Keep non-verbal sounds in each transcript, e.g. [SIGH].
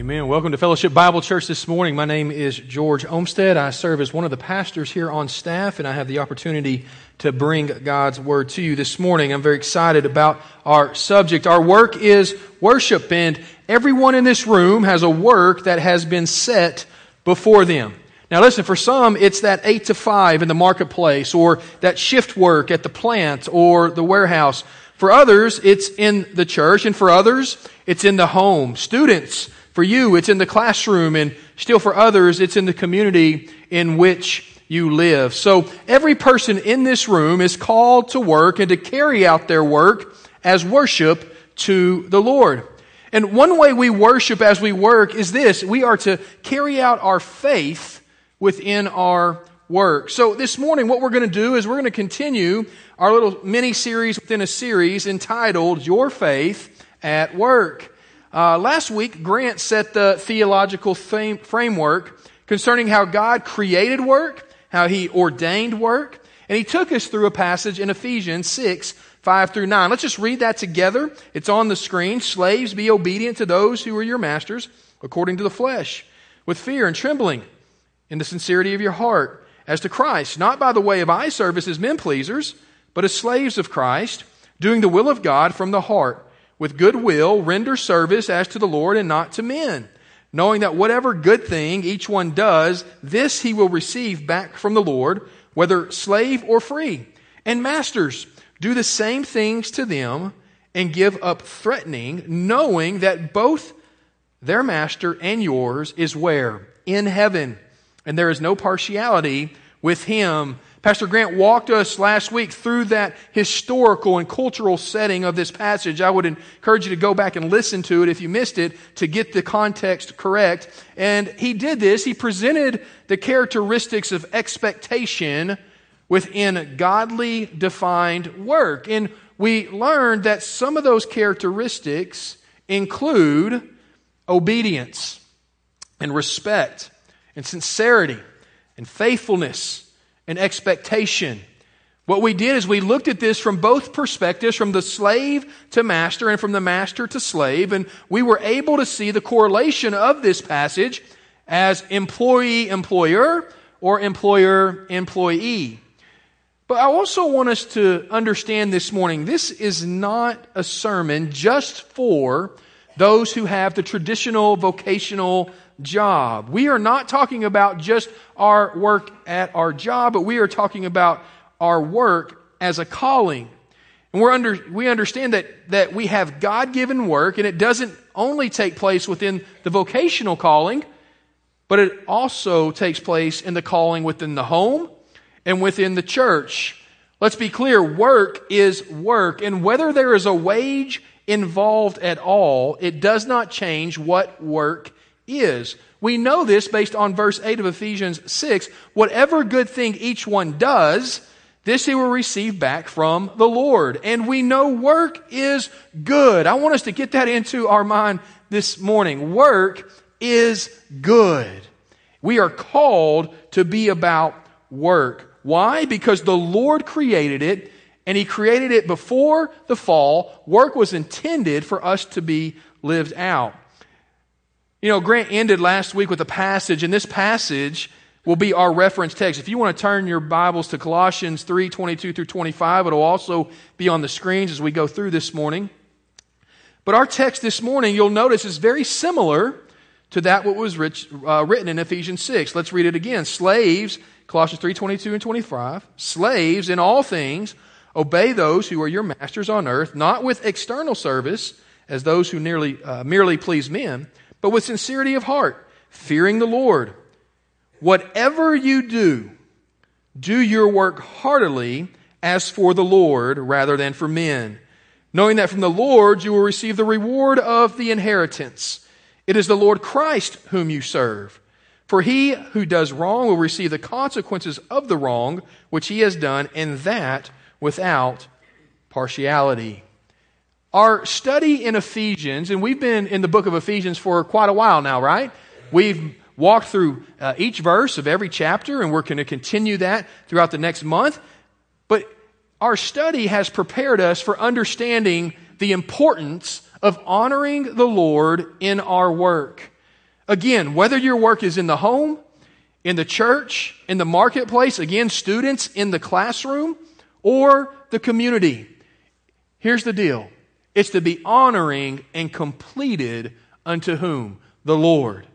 Amen. Welcome to Fellowship Bible Church this morning. My name is George Olmstead. I serve as one of the pastors here on staff, and I have the opportunity to bring God's Word to you this morning. I'm very excited about our subject. Our work is worship, and everyone in this room has a work that has been set before them. Now listen, for some, it's that 8 to 5 in the marketplace, or that shift work at the plant or the warehouse. For others, it's in the church, and for others, it's in the home. Students, for you, it's in the classroom, and still for others, it's in the community in which you live. So every person in this room is called to work and to carry out their work as worship to the Lord. And one way we worship as we work is this we are to carry out our faith within our work. So this morning, what we're going to do is we're going to continue our little mini series within a series entitled Your Faith at Work. Uh, last week, Grant set the theological framework concerning how God created work, how he ordained work, and he took us through a passage in Ephesians 6, 5 through 9. Let's just read that together. It's on the screen. Slaves, be obedient to those who are your masters, according to the flesh, with fear and trembling, in the sincerity of your heart, as to Christ, not by the way of eye service as men pleasers, but as slaves of Christ, doing the will of God from the heart, with good will, render service as to the Lord and not to men, knowing that whatever good thing each one does, this he will receive back from the Lord, whether slave or free. And masters, do the same things to them and give up threatening, knowing that both their master and yours is where? In heaven. And there is no partiality with him Pastor Grant walked us last week through that historical and cultural setting of this passage. I would encourage you to go back and listen to it if you missed it to get the context correct. And he did this. He presented the characteristics of expectation within godly defined work. And we learned that some of those characteristics include obedience and respect and sincerity and faithfulness and expectation. What we did is we looked at this from both perspectives, from the slave to master and from the master to slave, and we were able to see the correlation of this passage as employee employer or employer employee. But I also want us to understand this morning this is not a sermon just for those who have the traditional vocational job. We are not talking about just our work at our job, but we are talking about our work as a calling. And we're under, we understand that, that we have God given work, and it doesn't only take place within the vocational calling, but it also takes place in the calling within the home and within the church. Let's be clear work is work, and whether there is a wage involved at all, it does not change what work is. We know this based on verse 8 of Ephesians 6. Whatever good thing each one does, this he will receive back from the Lord. And we know work is good. I want us to get that into our mind this morning. Work is good. We are called to be about work. Why? Because the Lord created it and he created it before the fall. Work was intended for us to be lived out. You know, Grant ended last week with a passage, and this passage will be our reference text. If you want to turn your Bibles to Colossians 3 22 through 25, it'll also be on the screens as we go through this morning. But our text this morning, you'll notice, is very similar to that what was rich, uh, written in Ephesians 6. Let's read it again. Slaves, Colossians 3 22 and 25. Slaves, in all things, obey those who are your masters on earth, not with external service, as those who nearly, uh, merely please men but with sincerity of heart, fearing the Lord. Whatever you do, do your work heartily as for the Lord rather than for men, knowing that from the Lord you will receive the reward of the inheritance. It is the Lord Christ whom you serve. For he who does wrong will receive the consequences of the wrong which he has done, and that without partiality. Our study in Ephesians, and we've been in the book of Ephesians for quite a while now, right? We've walked through uh, each verse of every chapter, and we're going to continue that throughout the next month. But our study has prepared us for understanding the importance of honoring the Lord in our work. Again, whether your work is in the home, in the church, in the marketplace, again, students in the classroom, or the community, here's the deal it's to be honoring and completed unto whom? The Lord.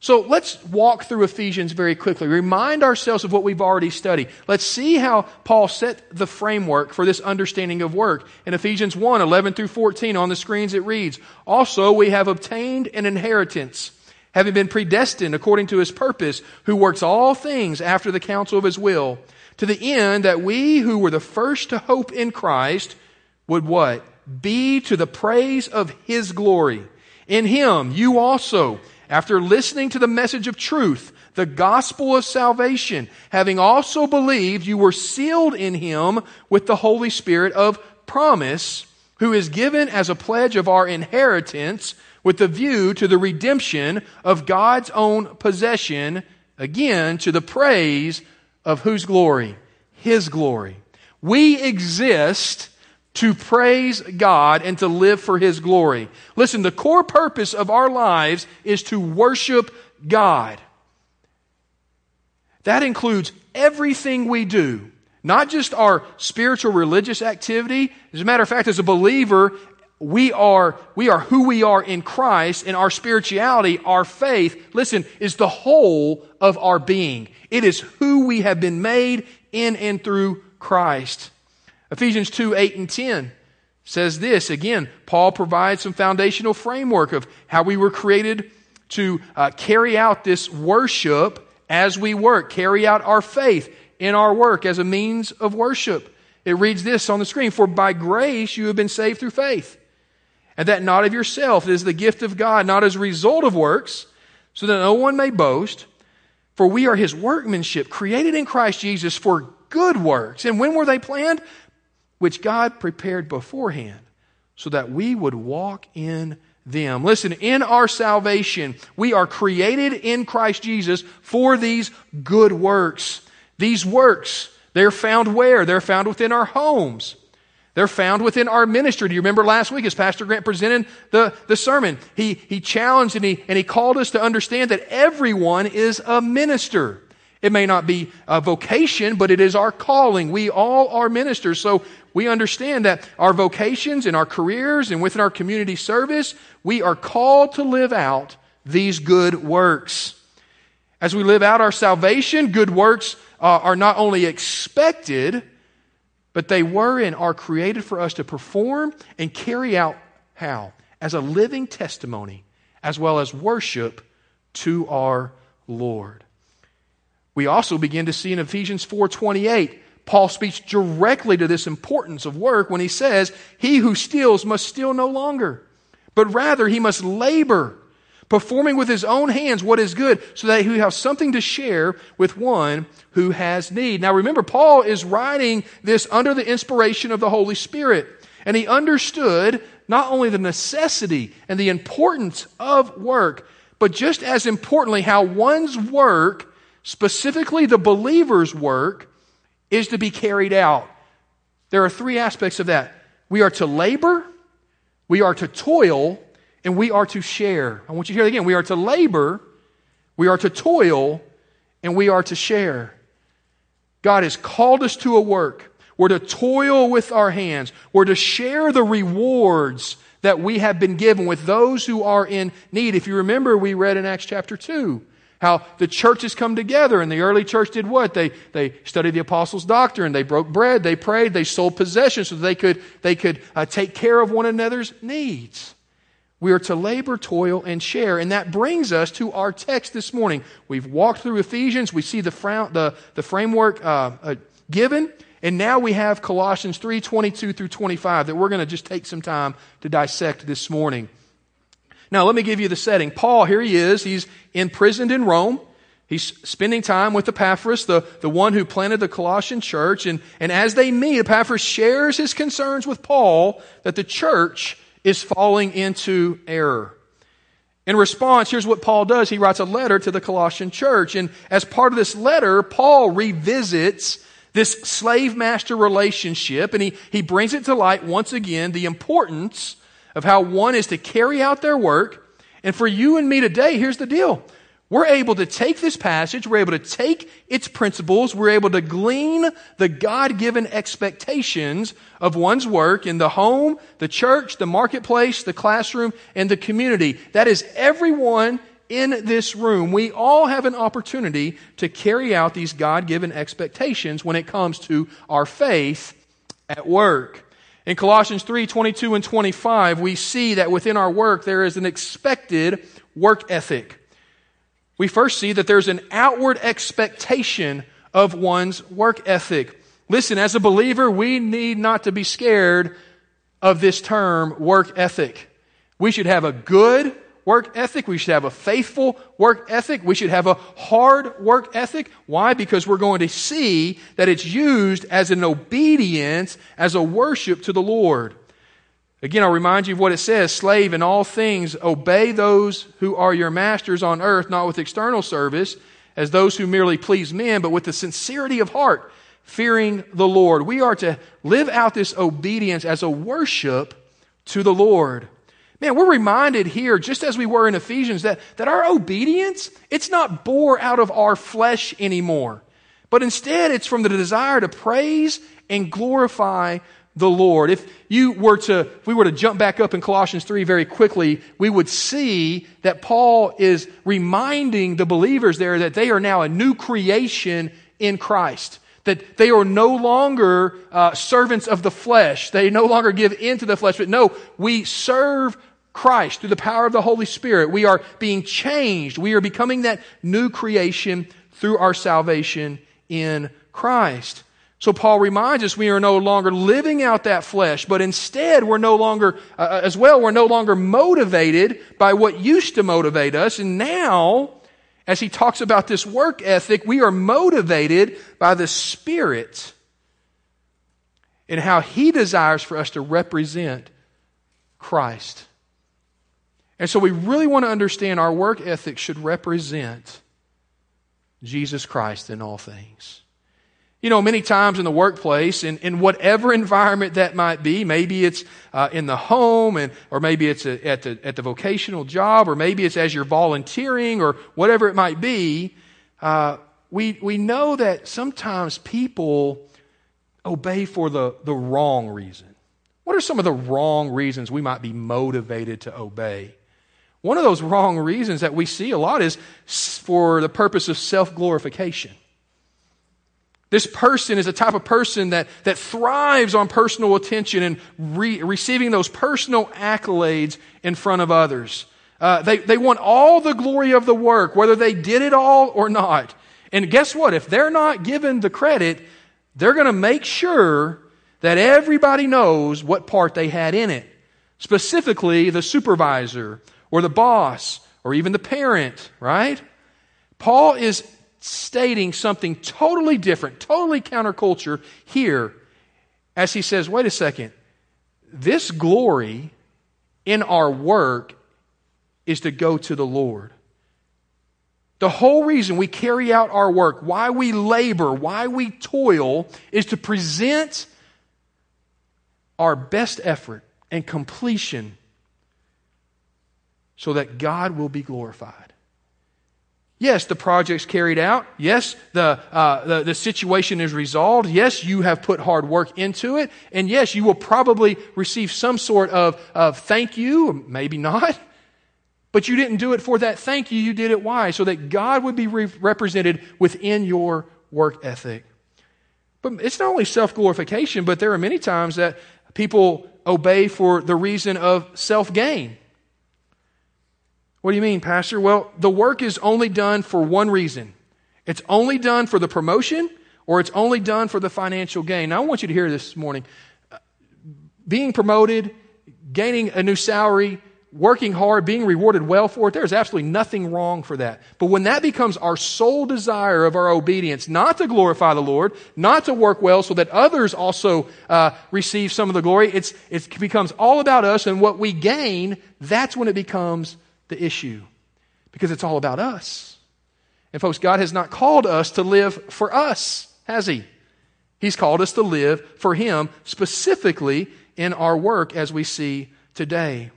So let's walk through Ephesians very quickly. Remind ourselves of what we've already studied. Let's see how Paul set the framework for this understanding of work. In Ephesians 1, 11 through 14 on the screens it reads, Also we have obtained an inheritance, having been predestined according to his purpose, who works all things after the counsel of his will, to the end that we who were the first to hope in Christ would what? Be to the praise of his glory. In him you also after listening to the message of truth, the gospel of salvation, having also believed, you were sealed in him with the Holy Spirit of promise, who is given as a pledge of our inheritance with the view to the redemption of God's own possession, again, to the praise of whose glory? His glory. We exist to praise God and to live for His glory. Listen, the core purpose of our lives is to worship God. That includes everything we do, not just our spiritual religious activity. As a matter of fact, as a believer, we are, we are who we are in Christ, and our spirituality, our faith, listen, is the whole of our being. It is who we have been made in and through Christ. Ephesians 2 8 and 10 says this. Again, Paul provides some foundational framework of how we were created to uh, carry out this worship as we work, carry out our faith in our work as a means of worship. It reads this on the screen For by grace you have been saved through faith, and that not of yourself. It is the gift of God, not as a result of works, so that no one may boast. For we are his workmanship, created in Christ Jesus for good works. And when were they planned? which God prepared beforehand so that we would walk in them. Listen, in our salvation, we are created in Christ Jesus for these good works. These works, they're found where? They're found within our homes. They're found within our ministry. Do you remember last week as Pastor Grant presented the, the sermon? He, he challenged and he, and he called us to understand that everyone is a minister. It may not be a vocation, but it is our calling. We all are ministers. So we understand that our vocations and our careers and within our community service, we are called to live out these good works. As we live out our salvation, good works uh, are not only expected, but they were and are created for us to perform and carry out how? As a living testimony, as well as worship to our Lord. We also begin to see in Ephesians 4:28 Paul speaks directly to this importance of work when he says, He who steals must steal no longer, but rather he must labor, performing with his own hands what is good, so that he have something to share with one who has need. Now remember, Paul is writing this under the inspiration of the Holy Spirit, and he understood not only the necessity and the importance of work, but just as importantly, how one's work specifically the believer's work, is to be carried out. There are three aspects of that. We are to labor, we are to toil, and we are to share. I want you to hear it again. We are to labor, we are to toil, and we are to share. God has called us to a work. We're to toil with our hands. We're to share the rewards that we have been given with those who are in need. If you remember, we read in Acts chapter 2 how the churches come together and the early church did what? They, they studied the apostles' doctrine. They broke bread. They prayed. They sold possessions so they could, they could uh, take care of one another's needs. We are to labor, toil, and share. And that brings us to our text this morning. We've walked through Ephesians. We see the, fra- the, the framework uh, uh, given. And now we have Colossians 3 22 through 25 that we're going to just take some time to dissect this morning. Now, let me give you the setting. Paul, here he is. He's imprisoned in Rome. He's spending time with Epaphras, the, the one who planted the Colossian church. And, and as they meet, Epaphras shares his concerns with Paul that the church is falling into error. In response, here's what Paul does. He writes a letter to the Colossian church. And as part of this letter, Paul revisits this slave master relationship and he, he brings it to light once again the importance of how one is to carry out their work And for you and me today, here's the deal. We're able to take this passage, we're able to take its principles, we're able to glean the God given expectations of one's work in the home, the church, the marketplace, the classroom, and the community. That is everyone in this room. We all have an opportunity to carry out these God given expectations when it comes to our faith at work. In Colossians 3 22 and 25, we see that within our work there is an expected work ethic we first see that there's an outward expectation of one's work ethic. Listen, as a believer, we need not to be scared of this term work ethic. We should have a good work ethic. We should have a faithful work ethic. We should have a hard work ethic. Why? Because we're going to see that it's used as an obedience, as a worship to the Lord. Again, I'll remind you of what it says Slave, in all things, obey those who are your masters on earth, not with external service, as those who merely please men, but with the sincerity of heart, fearing the Lord. We are to live out this obedience as a worship to the Lord. Man, we're reminded here, just as we were in Ephesians, that, that our obedience, it's not bore out of our flesh anymore. But instead, it's from the desire to praise and glorify the Lord. If you were to, if we were to jump back up in Colossians 3 very quickly, we would see that Paul is reminding the believers there that they are now a new creation in Christ. That they are no longer uh, servants of the flesh. They no longer give into the flesh, but no, we serve Christ through the power of the Holy Spirit. We are being changed. We are becoming that new creation through our salvation in Christ. So Paul reminds us we are no longer living out that flesh, but instead we're no longer, uh, uh, as well, we're no longer motivated by what used to motivate us. And now, as he talks about this work ethic, we are motivated by the Spirit and how he desires for us to represent Christ. And so we really want to understand our work ethic should represent Jesus Christ in all things. You know, many times in the workplace, in, in whatever environment that might be, maybe it's uh, in the home, and, or maybe it's a, at, the, at the vocational job, or maybe it's as you're volunteering, or whatever it might be, uh, we, we know that sometimes people obey for the, the wrong reason. What are some of the wrong reasons we might be motivated to obey? One of those wrong reasons that we see a lot is for the purpose of self glorification. This person is a type of person that, that thrives on personal attention and re- receiving those personal accolades in front of others. Uh, they, they want all the glory of the work, whether they did it all or not. And guess what? If they're not given the credit, they're going to make sure that everybody knows what part they had in it. Specifically, the supervisor or the boss or even the parent, right? Paul is stating something totally different, totally counterculture here as he says, wait a second, this glory in our work is to go to the Lord. The whole reason we carry out our work, why we labor, why we toil, is to present our best effort and completion so that God will be glorified. Yes, the project's carried out. Yes, the, uh, the, the, situation is resolved. Yes, you have put hard work into it. And yes, you will probably receive some sort of, of thank you, or maybe not. But you didn't do it for that thank you. You did it why? So that God would be re- represented within your work ethic. But it's not only self glorification, but there are many times that people obey for the reason of self gain. What do you mean, Pastor? Well, the work is only done for one reason it's only done for the promotion or it's only done for the financial gain. Now, I want you to hear this morning. Being promoted, gaining a new salary, working hard, being rewarded well for it, there's absolutely nothing wrong for that. But when that becomes our sole desire of our obedience, not to glorify the Lord, not to work well so that others also uh, receive some of the glory, it's, it becomes all about us and what we gain, that's when it becomes the issue because it's all about us. And, folks, God has not called us to live for us, has He? He's called us to live for Him, specifically in our work as we see today.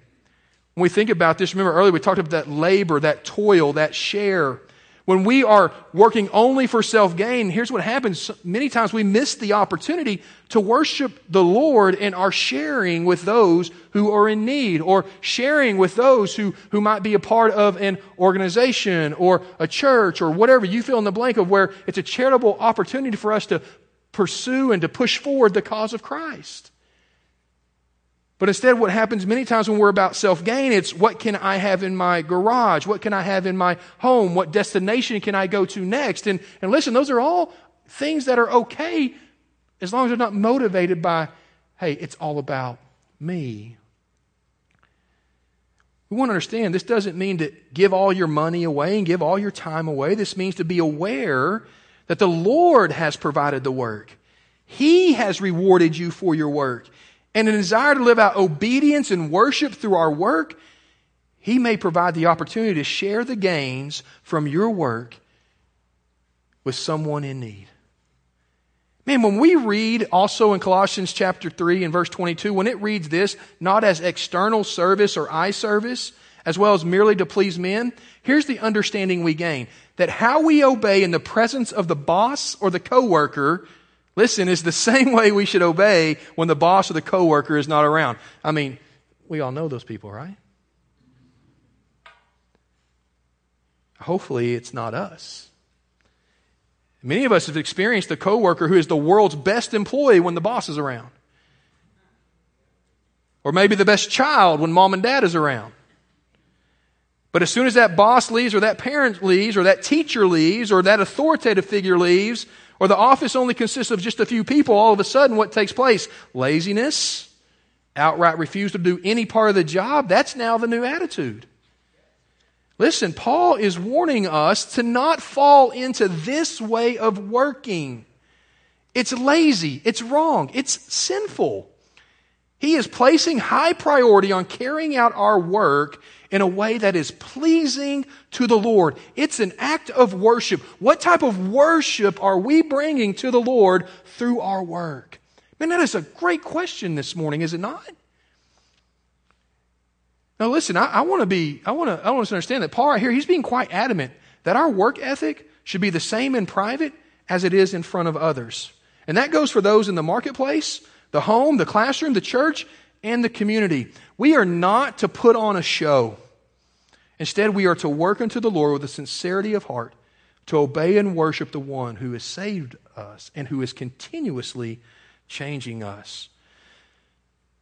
When we think about this, remember earlier we talked about that labor, that toil, that share. When we are working only for self gain, here's what happens. Many times we miss the opportunity to worship the Lord and are sharing with those who are in need or sharing with those who, who might be a part of an organization or a church or whatever you fill in the blank of where it's a charitable opportunity for us to pursue and to push forward the cause of Christ. But instead, what happens many times when we're about self gain, it's what can I have in my garage? What can I have in my home? What destination can I go to next? And, and listen, those are all things that are okay as long as they're not motivated by, hey, it's all about me. We want to understand this doesn't mean to give all your money away and give all your time away. This means to be aware that the Lord has provided the work. He has rewarded you for your work and a desire to live out obedience and worship through our work, He may provide the opportunity to share the gains from your work with someone in need. Man, when we read also in Colossians chapter 3 and verse 22, when it reads this, not as external service or eye service, as well as merely to please men, here's the understanding we gain that how we obey in the presence of the boss or the coworker Listen, is the [LAUGHS] same way we should obey when the boss or the coworker is not around. I mean, we all know those people, right? Hopefully, it's not us. Many of us have experienced a coworker who is the world's best employee when the boss is around. Or maybe the best child when mom and dad is around. But as soon as that boss leaves, or that parent leaves, or that teacher leaves, or that authoritative figure leaves, or the office only consists of just a few people, all of a sudden what takes place? Laziness, outright refusal to do any part of the job. That's now the new attitude. Listen, Paul is warning us to not fall into this way of working. It's lazy. It's wrong. It's sinful. He is placing high priority on carrying out our work in a way that is pleasing to the Lord. It's an act of worship. What type of worship are we bringing to the Lord through our work? Man, that is a great question this morning, is it not? Now, listen, I, I want to be, I want to, I want to understand that Paul right here, he's being quite adamant that our work ethic should be the same in private as it is in front of others. And that goes for those in the marketplace, the home, the classroom, the church, and the community. We are not to put on a show. Instead, we are to work unto the Lord with a sincerity of heart, to obey and worship the one who has saved us and who is continuously changing us.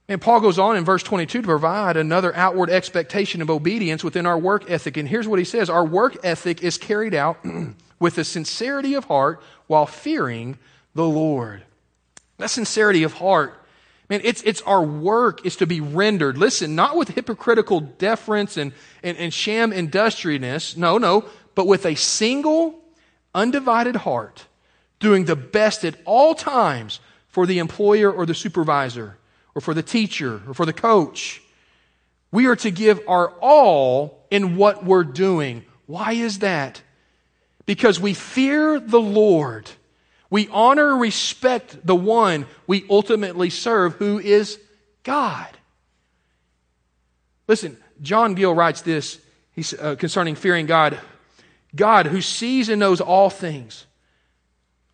And Paul goes on in verse 22 to provide another outward expectation of obedience within our work ethic. And here's what he says Our work ethic is carried out [CLEARS THROAT] with a sincerity of heart while fearing the Lord. That sincerity of heart Man, it's, it's our work is to be rendered. Listen, not with hypocritical deference and, and, and sham industriousness. No, no. But with a single, undivided heart, doing the best at all times for the employer or the supervisor, or for the teacher, or for the coach. We are to give our all in what we're doing. Why is that? Because we fear the Lord we honor and respect the one we ultimately serve, who is God. Listen, John Gill writes this he's, uh, concerning fearing God God, who sees and knows all things,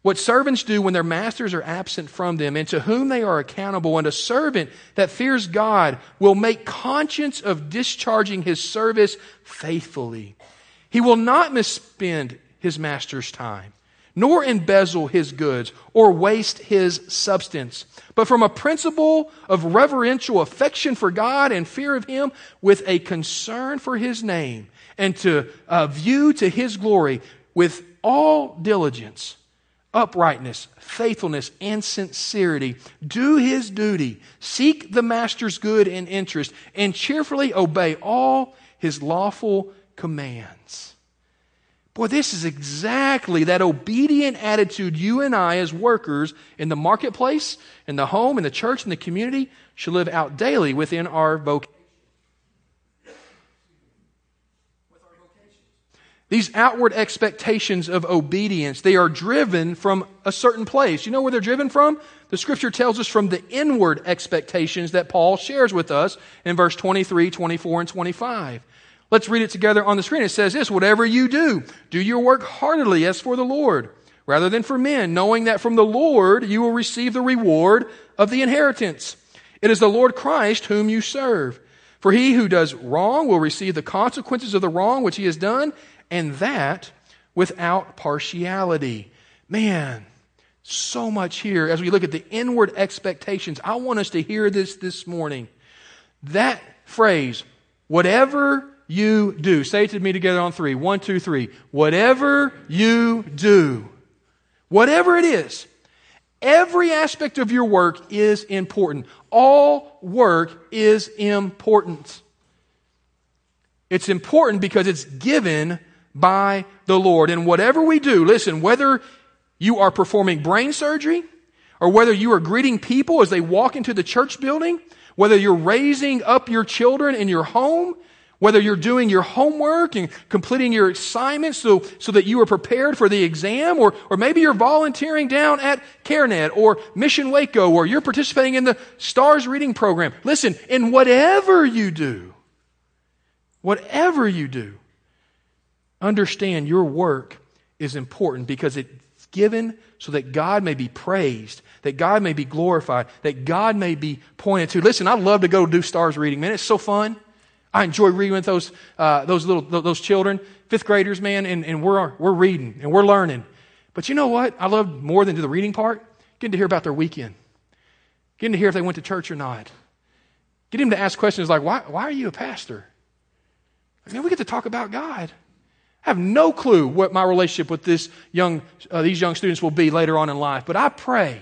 what servants do when their masters are absent from them, and to whom they are accountable, and a servant that fears God will make conscience of discharging his service faithfully. He will not misspend his master's time nor embezzle his goods or waste his substance, but from a principle of reverential affection for God and fear of him with a concern for his name and to uh, view to his glory with all diligence, uprightness, faithfulness, and sincerity. Do his duty, seek the master's good and interest, and cheerfully obey all his lawful commands. Boy, this is exactly that obedient attitude you and I, as workers in the marketplace, in the home, in the church, in the community, should live out daily within our vocation. These outward expectations of obedience, they are driven from a certain place. You know where they're driven from? The scripture tells us from the inward expectations that Paul shares with us in verse 23, 24, and 25. Let's read it together on the screen. It says this, whatever you do, do your work heartily as for the Lord, rather than for men, knowing that from the Lord you will receive the reward of the inheritance. It is the Lord Christ whom you serve. For he who does wrong will receive the consequences of the wrong which he has done, and that without partiality. Man, so much here as we look at the inward expectations. I want us to hear this this morning. That phrase, whatever you do, say it to me together on three. One, two, three. Whatever you do, whatever it is, every aspect of your work is important. All work is important. It's important because it's given by the Lord. And whatever we do, listen, whether you are performing brain surgery or whether you are greeting people as they walk into the church building, whether you're raising up your children in your home, whether you're doing your homework and completing your assignments so, so that you are prepared for the exam, or, or maybe you're volunteering down at CareNet or Mission Waco, or you're participating in the STARS reading program. Listen, in whatever you do, whatever you do, understand your work is important because it's given so that God may be praised, that God may be glorified, that God may be pointed to. Listen, I love to go do stars reading, man. It's so fun. I enjoy reading with those, uh, those little, those children, fifth graders, man, and, and we're, we're reading and we're learning. But you know what? I love more than do the reading part? Getting to hear about their weekend. Getting to hear if they went to church or not. Getting to ask questions like, why, why are you a pastor? I mean, we get to talk about God. I have no clue what my relationship with this young, uh, these young students will be later on in life, but I pray,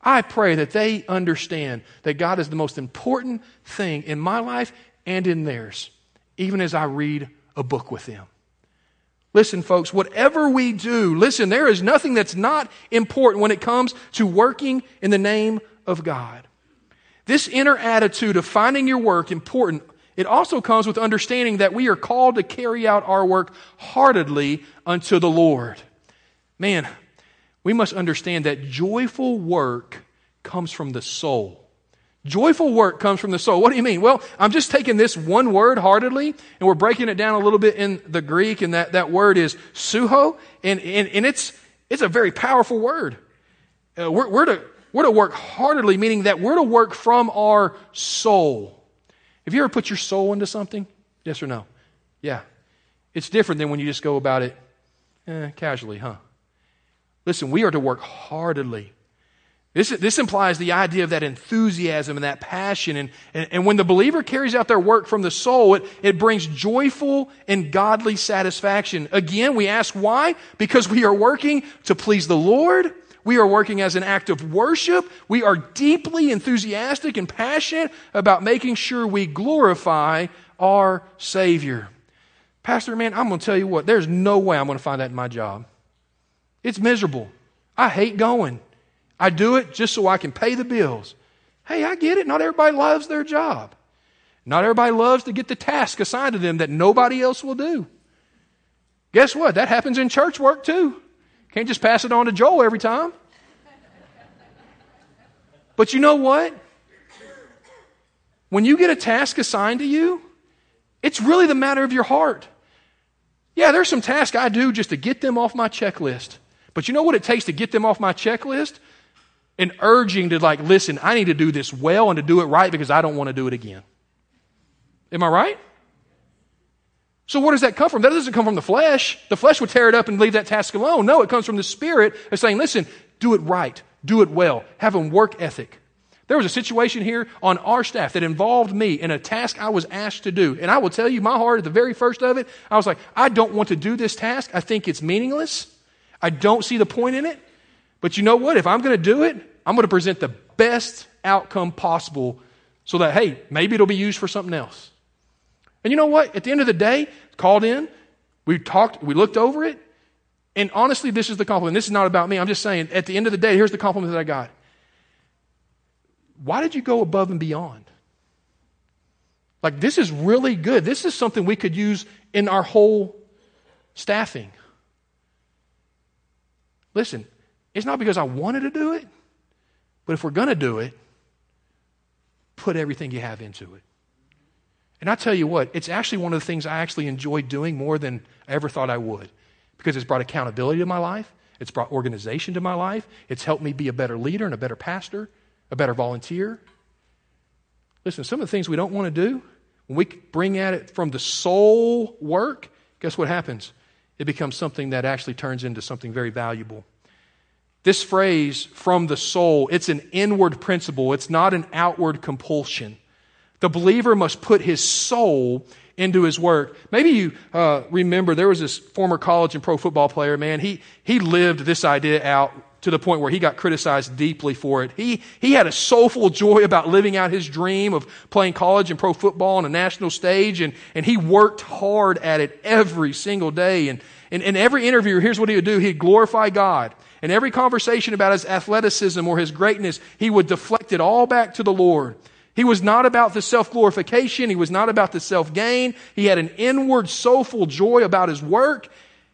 I pray that they understand that God is the most important thing in my life and in theirs, even as I read a book with them. Listen, folks, whatever we do, listen, there is nothing that's not important when it comes to working in the name of God. This inner attitude of finding your work important it also comes with understanding that we are called to carry out our work heartedly unto the Lord. Man, we must understand that joyful work comes from the soul. Joyful work comes from the soul. What do you mean? Well, I'm just taking this one word heartedly and we're breaking it down a little bit in the Greek and that, that word is suho and, and, and it's, it's a very powerful word. Uh, we're, we're, to, we're to work heartedly, meaning that we're to work from our soul. Have you ever put your soul into something? Yes or no? Yeah. It's different than when you just go about it eh, casually, huh? Listen, we are to work heartedly. This, this implies the idea of that enthusiasm and that passion. And, and, and when the believer carries out their work from the soul, it, it brings joyful and godly satisfaction. Again, we ask why? Because we are working to please the Lord we are working as an act of worship. We are deeply enthusiastic and passionate about making sure we glorify our Savior. Pastor, man, I'm going to tell you what, there's no way I'm going to find that in my job. It's miserable. I hate going. I do it just so I can pay the bills. Hey, I get it. Not everybody loves their job. Not everybody loves to get the task assigned to them that nobody else will do. Guess what? That happens in church work too. Can't just pass it on to Joel every time. But you know what? When you get a task assigned to you, it's really the matter of your heart. Yeah, there's some tasks I do just to get them off my checklist. But you know what it takes to get them off my checklist? An urging to, like, listen, I need to do this well and to do it right because I don't want to do it again. Am I right? So where does that come from? That doesn't come from the flesh. The flesh would tear it up and leave that task alone. No, it comes from the spirit of saying, listen, do it right, do it well, have a work ethic. There was a situation here on our staff that involved me in a task I was asked to do. And I will tell you, my heart at the very first of it, I was like, I don't want to do this task. I think it's meaningless. I don't see the point in it. But you know what? If I'm going to do it, I'm going to present the best outcome possible so that, hey, maybe it'll be used for something else. And you know what? At the end of the day, called in, we talked, we looked over it, and honestly, this is the compliment. This is not about me. I'm just saying, at the end of the day, here's the compliment that I got. Why did you go above and beyond? Like, this is really good. This is something we could use in our whole staffing. Listen, it's not because I wanted to do it, but if we're going to do it, put everything you have into it. And I tell you what, it's actually one of the things I actually enjoy doing more than I ever thought I would because it's brought accountability to my life, it's brought organization to my life, it's helped me be a better leader and a better pastor, a better volunteer. Listen, some of the things we don't want to do, when we bring at it from the soul work, guess what happens? It becomes something that actually turns into something very valuable. This phrase, from the soul, it's an inward principle, it's not an outward compulsion. The believer must put his soul into his work. Maybe you uh, remember there was this former college and pro football player, man. He, he lived this idea out to the point where he got criticized deeply for it. He, he had a soulful joy about living out his dream of playing college and pro football on a national stage, and, and he worked hard at it every single day. And in, in every interview, here's what he would do he'd glorify God. In every conversation about his athleticism or his greatness, he would deflect it all back to the Lord. He was not about the self glorification. He was not about the self gain. He had an inward, soulful joy about his work,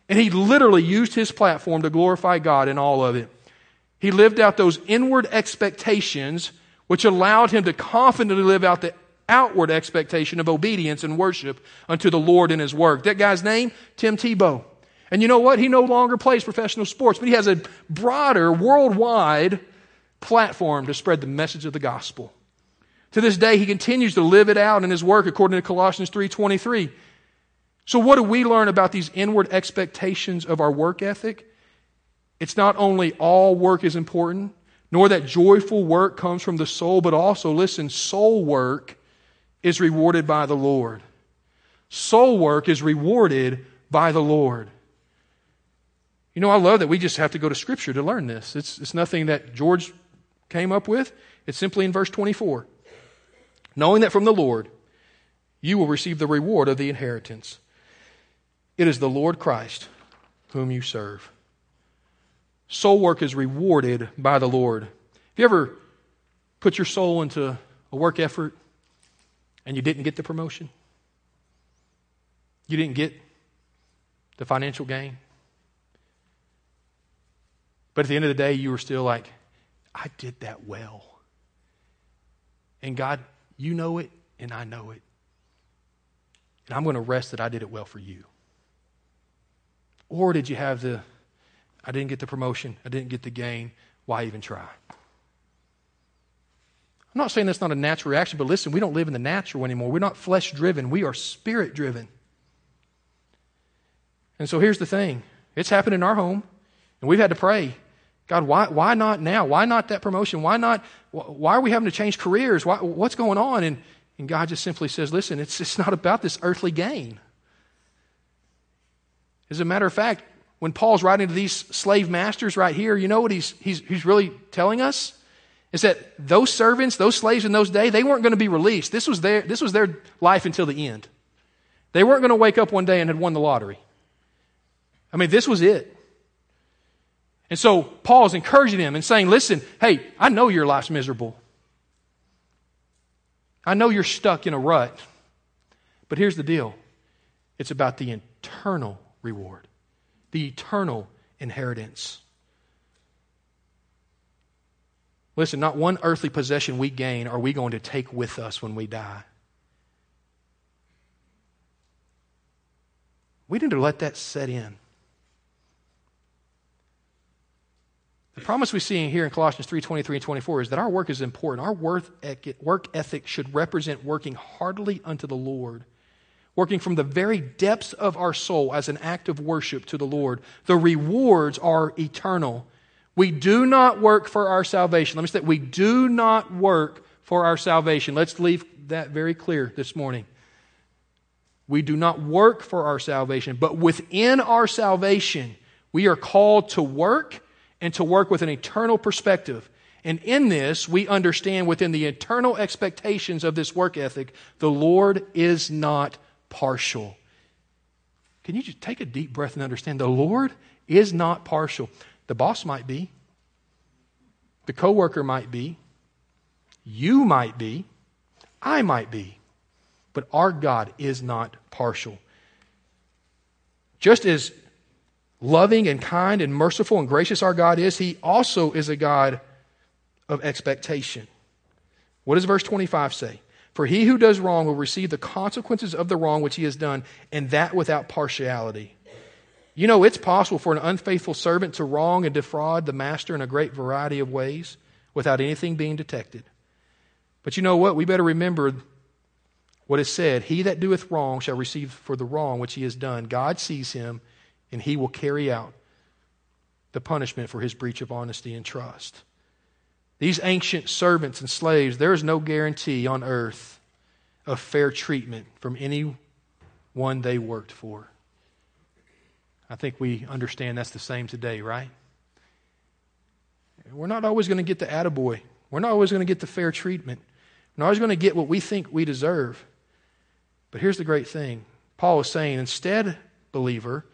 and he literally used his platform to glorify God in all of it. He lived out those inward expectations, which allowed him to confidently live out the outward expectation of obedience and worship unto the Lord in his work. That guy's name, Tim Tebow. And you know what? He no longer plays professional sports, but he has a broader, worldwide platform to spread the message of the gospel. To this day, he continues to live it out in his work according to Colossians 3.23. So what do we learn about these inward expectations of our work ethic? It's not only all work is important, nor that joyful work comes from the soul, but also, listen, soul work is rewarded by the Lord. Soul work is rewarded by the Lord. You know, I love that we just have to go to Scripture to learn this. It's, it's nothing that George came up with, it's simply in verse 24. Knowing that from the Lord you will receive the reward of the inheritance. It is the Lord Christ whom you serve. Soul work is rewarded by the Lord. Have you ever put your soul into a work effort and you didn't get the promotion? You didn't get the financial gain? But at the end of the day, you were still like, I did that well. And God, you know it, and I know it. And I'm going to rest that I did it well for you. Or did you have the I didn't get the promotion. I didn't get the gain. Why even try? I'm not saying that's not a natural reaction, but listen, we don't live in the natural anymore. We're not flesh driven, we are spirit driven. And so here's the thing it's happened in our home, and we've had to pray. God, why, why not now? Why not that promotion? Why not? Why are we having to change careers? Why, what's going on? And, and God just simply says, listen, it's, it's not about this earthly gain. As a matter of fact, when Paul's writing to these slave masters right here, you know what he's, he's, he's really telling us? Is that those servants, those slaves in those days, they weren't going to be released. This was their, this was their life until the end. They weren't going to wake up one day and had won the lottery. I mean, this was it. And so Paul is encouraging them and saying, listen, hey, I know your life's miserable. I know you're stuck in a rut. But here's the deal it's about the eternal reward the eternal inheritance. Listen, not one earthly possession we gain are we going to take with us when we die. We need to let that set in. The promise we see here in Colossians 3 23 and 24 is that our work is important. Our work ethic should represent working heartily unto the Lord working from the very depths of our soul as an act of worship to the Lord. The rewards are eternal. We do not work for our salvation. Let me say we do not work for our salvation. Let's leave that very clear this morning. We do not work for our salvation, but within our salvation, we are called to work and to work with an eternal perspective. And in this, we understand within the eternal expectations of this work ethic, the Lord is not partial. Can you just take a deep breath and understand the Lord is not partial? The boss might be, the coworker might be, you might be, I might be, but our God is not partial. just as loving and kind and merciful and gracious our God is, He also is a God of expectation. What does verse 25 say? For he who does wrong will receive the consequences of the wrong which he has done, and that without partiality. You know, it's possible for an unfaithful servant to wrong and defraud the master in a great variety of ways without anything being detected. But you know what? We better remember what is said He that doeth wrong shall receive for the wrong which he has done. God sees him, and he will carry out the punishment for his breach of honesty and trust. These ancient servants and slaves, there is no guarantee on earth of fair treatment from anyone they worked for. I think we understand that's the same today, right? We're not always going to get the attaboy. We're not always going to get the fair treatment. We're not always going to get what we think we deserve. But here's the great thing Paul is saying instead, believer,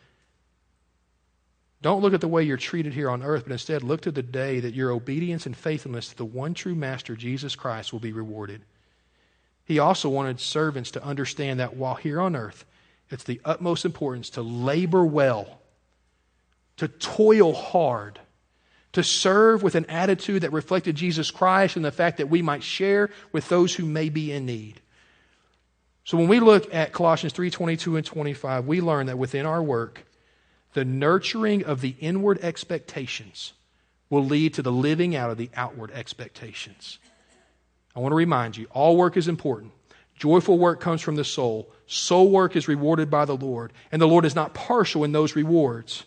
don't look at the way you're treated here on earth, but instead look to the day that your obedience and faithfulness to the one true Master, Jesus Christ, will be rewarded. He also wanted servants to understand that while here on earth, it's the utmost importance to labor well, to toil hard, to serve with an attitude that reflected Jesus Christ and the fact that we might share with those who may be in need. So when we look at Colossians 3 22 and 25, we learn that within our work, the nurturing of the inward expectations will lead to the living out of the outward expectations. I want to remind you all work is important. Joyful work comes from the soul. Soul work is rewarded by the Lord, and the Lord is not partial in those rewards.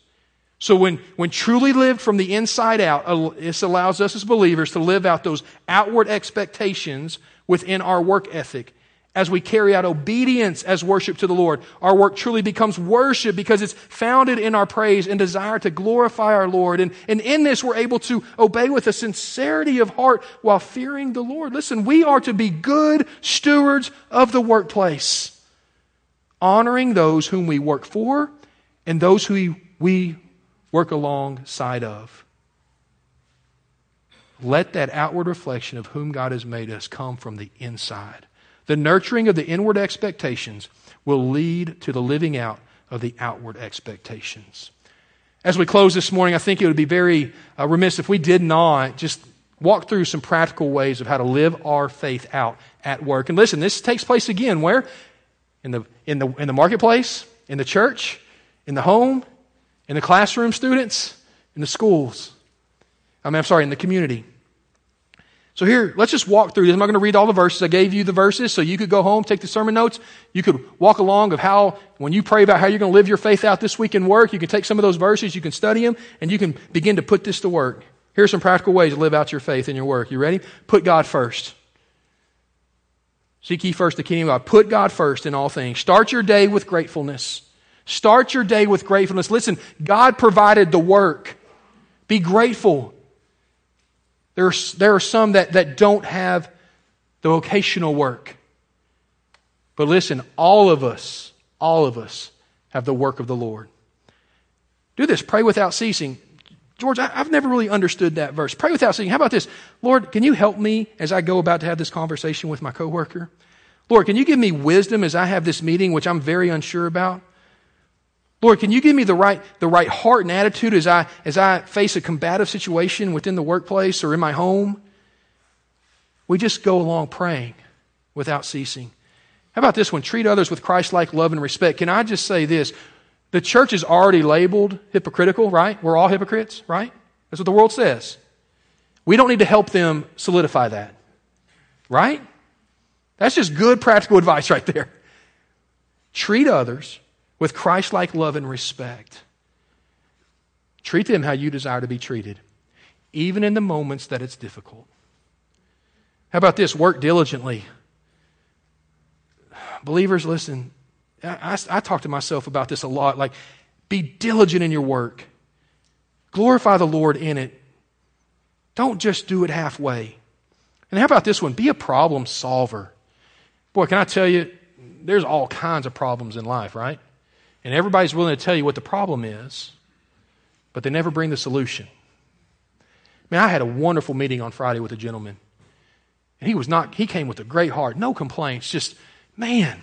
So when, when truly lived from the inside out, this allows us as believers to live out those outward expectations within our work ethic as we carry out obedience as worship to the Lord. Our work truly becomes worship because it's founded in our praise and desire to glorify our Lord. And, and in this, we're able to obey with a sincerity of heart while fearing the Lord. Listen, we are to be good stewards of the workplace, honoring those whom we work for and those who we work alongside of. Let that outward reflection of whom God has made us come from the inside. The nurturing of the inward expectations will lead to the living out of the outward expectations. As we close this morning, I think it would be very uh, remiss if we did not just walk through some practical ways of how to live our faith out at work. And listen, this takes place again where? In the, in the, in the marketplace, in the church, in the home, in the classroom, students, in the schools. I mean, I'm sorry, in the community. So here, let's just walk through this. I'm not going to read all the verses. I gave you the verses so you could go home, take the sermon notes. You could walk along of how, when you pray about how you're going to live your faith out this week in work, you can take some of those verses, you can study them, and you can begin to put this to work. Here are some practical ways to live out your faith in your work. You ready? Put God first. Seek ye first the kingdom of God. Put God first in all things. Start your day with gratefulness. Start your day with gratefulness. Listen, God provided the work. Be grateful. There are, there are some that, that don't have the vocational work. But listen, all of us, all of us have the work of the Lord. Do this. Pray without ceasing. George, I, have never really understood that verse. Pray without ceasing. How about this? Lord, can you help me as I go about to have this conversation with my coworker? Lord, can you give me wisdom as I have this meeting, which I'm very unsure about? Lord, can you give me the right, the right heart and attitude as I, as I face a combative situation within the workplace or in my home? We just go along praying without ceasing. How about this one? Treat others with Christ like love and respect. Can I just say this? The church is already labeled hypocritical, right? We're all hypocrites, right? That's what the world says. We don't need to help them solidify that, right? That's just good practical advice right there. Treat others with Christ like love and respect. Treat them how you desire to be treated, even in the moments that it's difficult. How about this? Work diligently. Believers, listen, I, I, I, talk to myself about this a lot. Like, be diligent in your work, glorify the Lord in it. Don't just do it halfway. And how about this one? Be a problem solver. Boy, can I tell you, there's all kinds of problems in life, right? And everybody's willing to tell you what the problem is, but they never bring the solution. Man, I had a wonderful meeting on Friday with a gentleman. And he was not, he came with a great heart, no complaints, just, man,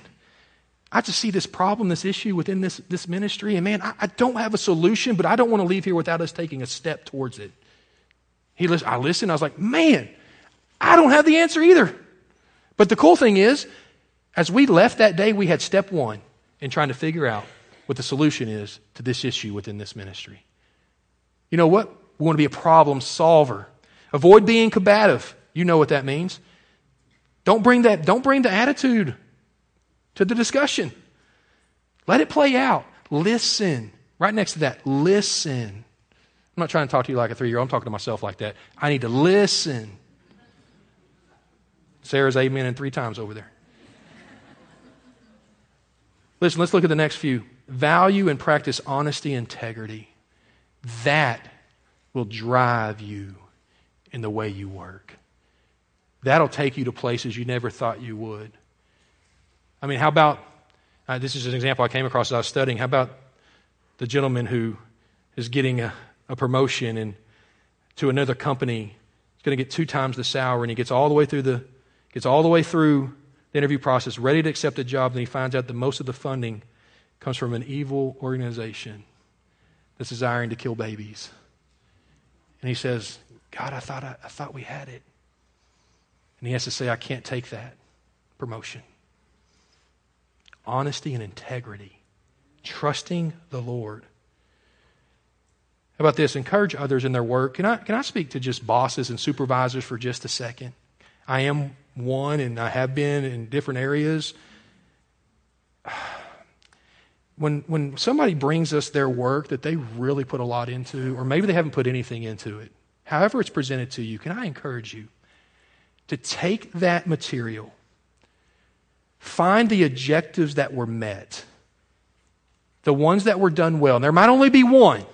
I just see this problem, this issue within this, this ministry, and man, I, I don't have a solution, but I don't want to leave here without us taking a step towards it. He I listened, I was like, man, I don't have the answer either. But the cool thing is, as we left that day, we had step one in trying to figure out what the solution is to this issue within this ministry. You know what? We want to be a problem solver. Avoid being combative. You know what that means. Don't bring that, don't bring the attitude to the discussion. Let it play out. Listen. Right next to that, listen. I'm not trying to talk to you like a three year old. I'm talking to myself like that. I need to listen. Sarah's amen in three times over there. Listen, let's look at the next few. Value and practice honesty, integrity. That will drive you in the way you work. That'll take you to places you never thought you would. I mean, how about uh, this is an example I came across as I was studying. How about the gentleman who is getting a, a promotion and to another company? He's going to get two times the salary, and he gets all the way through the gets all the way through the interview process, ready to accept a job, and he finds out that most of the funding comes from an evil organization that's desiring to kill babies. And he says, God, I thought, I, I thought we had it. And he has to say, I can't take that promotion honesty and integrity, trusting the Lord. How about this? Encourage others in their work. Can I, can I speak to just bosses and supervisors for just a second? I am one and I have been in different areas. When, when somebody brings us their work that they really put a lot into, or maybe they haven't put anything into it, however it's presented to you, can I encourage you to take that material Find the objectives that were met, the ones that were done well. And there might only be one,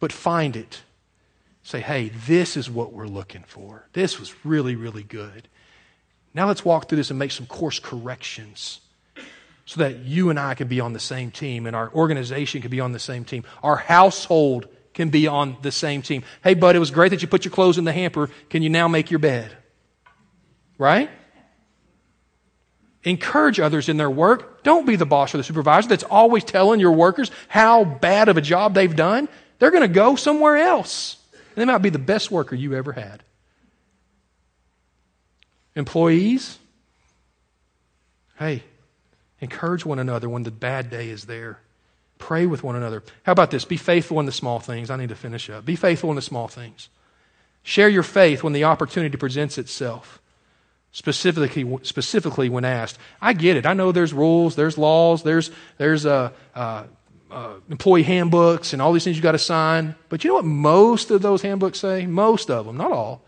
but find it. Say, hey, this is what we're looking for. This was really, really good. Now let's walk through this and make some course corrections so that you and I can be on the same team and our organization can be on the same team. Our household can be on the same team. Hey, bud, it was great that you put your clothes in the hamper. Can you now make your bed? Right? Encourage others in their work. Don't be the boss or the supervisor that's always telling your workers how bad of a job they've done. They're going to go somewhere else. And they might be the best worker you ever had. Employees, hey, encourage one another when the bad day is there. Pray with one another. How about this? Be faithful in the small things. I need to finish up. Be faithful in the small things. Share your faith when the opportunity presents itself specifically, specifically when asked. I get it. I know there's rules, there's laws, there's, there's uh, uh, uh, employee handbooks and all these things you got to sign. But you know what most of those handbooks say? Most of them, not all.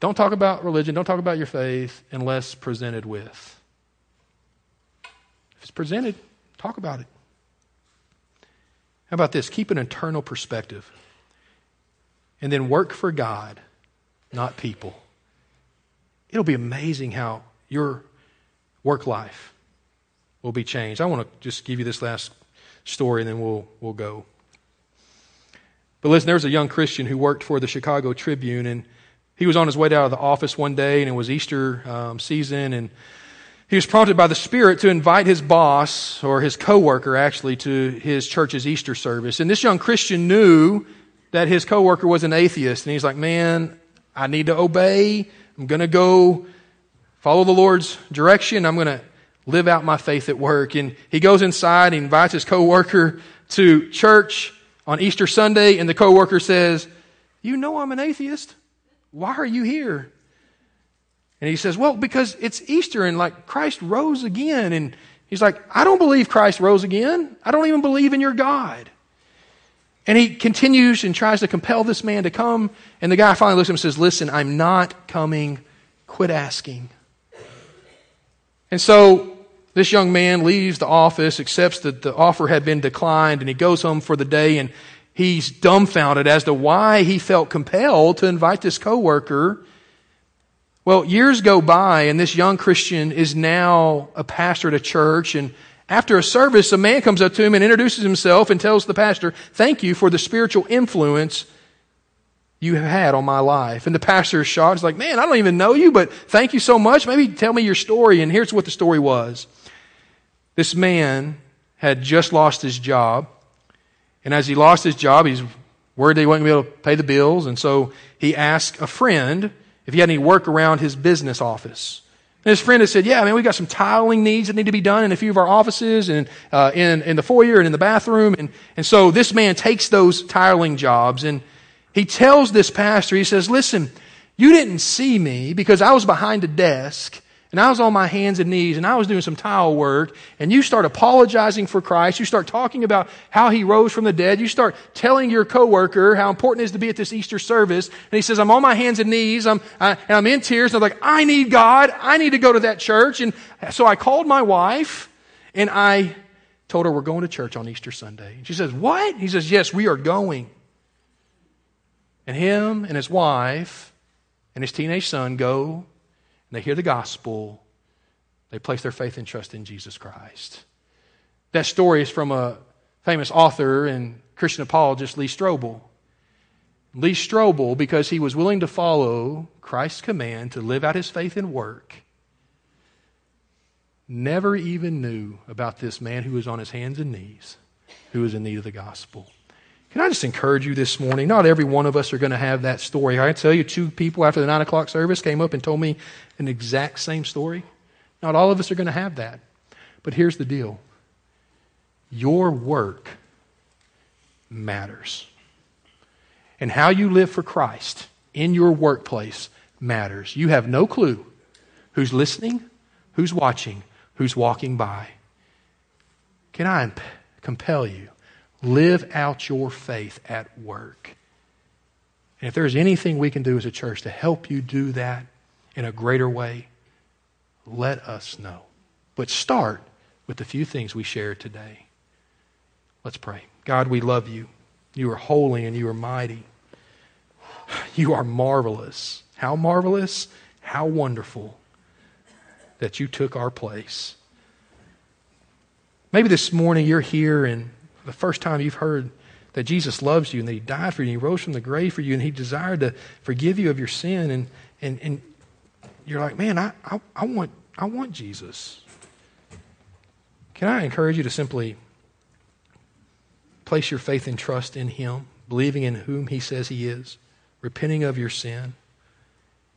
Don't talk about religion, don't talk about your faith unless presented with. It's presented, talk about it. How about this? Keep an internal perspective. And then work for God, not people. It'll be amazing how your work life will be changed. I want to just give you this last story and then we'll, we'll go. But listen, there was a young Christian who worked for the Chicago Tribune, and he was on his way out of the office one day, and it was Easter um, season, and he was prompted by the Spirit to invite his boss, or his coworker actually, to his church's Easter service. And this young Christian knew that his coworker was an atheist, and he's like, man, I need to obey I'm going to go follow the Lord's direction. I'm going to live out my faith at work. And he goes inside, he invites his coworker to church on Easter Sunday, and the coworker says, You know I'm an atheist. Why are you here? And he says, Well, because it's Easter and like Christ rose again. And he's like, I don't believe Christ rose again. I don't even believe in your God. And he continues and tries to compel this man to come. And the guy finally looks at him and says, Listen, I'm not coming. Quit asking. And so this young man leaves the office, accepts that the offer had been declined, and he goes home for the day and he's dumbfounded as to why he felt compelled to invite this coworker. Well, years go by and this young Christian is now a pastor at a church and after a service, a man comes up to him and introduces himself and tells the pastor, Thank you for the spiritual influence you have had on my life. And the pastor is shocked. He's like, Man, I don't even know you, but thank you so much. Maybe tell me your story. And here's what the story was. This man had just lost his job. And as he lost his job, he's worried he wasn't going to be able to pay the bills. And so he asked a friend if he had any work around his business office. And his friend had said, Yeah, I mean, we got some tiling needs that need to be done in a few of our offices and uh, in, in the foyer and in the bathroom. And, and so this man takes those tiling jobs and he tells this pastor, he says, Listen, you didn't see me because I was behind a desk and I was on my hands and knees and I was doing some tile work and you start apologizing for Christ. You start talking about how he rose from the dead. You start telling your coworker how important it is to be at this Easter service. And he says, I'm on my hands and knees. I'm, I, and I'm in tears. And I'm like, I need God. I need to go to that church. And so I called my wife and I told her we're going to church on Easter Sunday. And she says, what? He says, yes, we are going. And him and his wife and his teenage son go they hear the gospel, they place their faith and trust in Jesus Christ. That story is from a famous author and Christian apologist, Lee Strobel. Lee Strobel, because he was willing to follow Christ's command to live out his faith and work, never even knew about this man who was on his hands and knees, who was in need of the gospel. Can I just encourage you this morning? Not every one of us are going to have that story. I tell you, two people after the nine o'clock service came up and told me an exact same story. Not all of us are going to have that. But here's the deal your work matters. And how you live for Christ in your workplace matters. You have no clue who's listening, who's watching, who's walking by. Can I compel you Live out your faith at work. And if there's anything we can do as a church to help you do that in a greater way, let us know. But start with the few things we shared today. Let's pray. God, we love you. You are holy and you are mighty. [SIGHS] You are marvelous. How marvelous, how wonderful that you took our place. Maybe this morning you're here and the first time you've heard that Jesus loves you and that He died for you and He rose from the grave for you and He desired to forgive you of your sin and, and, and you're like, man, I, I, I, want, I want Jesus. Can I encourage you to simply place your faith and trust in Him, believing in whom He says He is, repenting of your sin,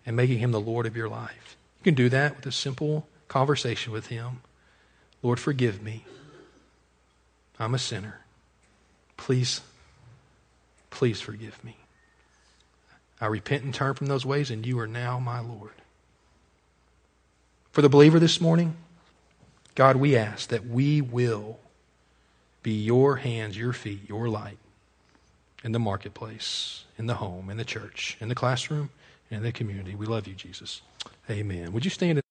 and making Him the Lord of your life? You can do that with a simple conversation with Him. Lord, forgive me. I'm a sinner. Please, please forgive me. I repent and turn from those ways, and you are now my Lord. For the believer this morning, God, we ask that we will be your hands, your feet, your light in the marketplace, in the home, in the church, in the classroom, in the community. We love you, Jesus. Amen. Would you stand?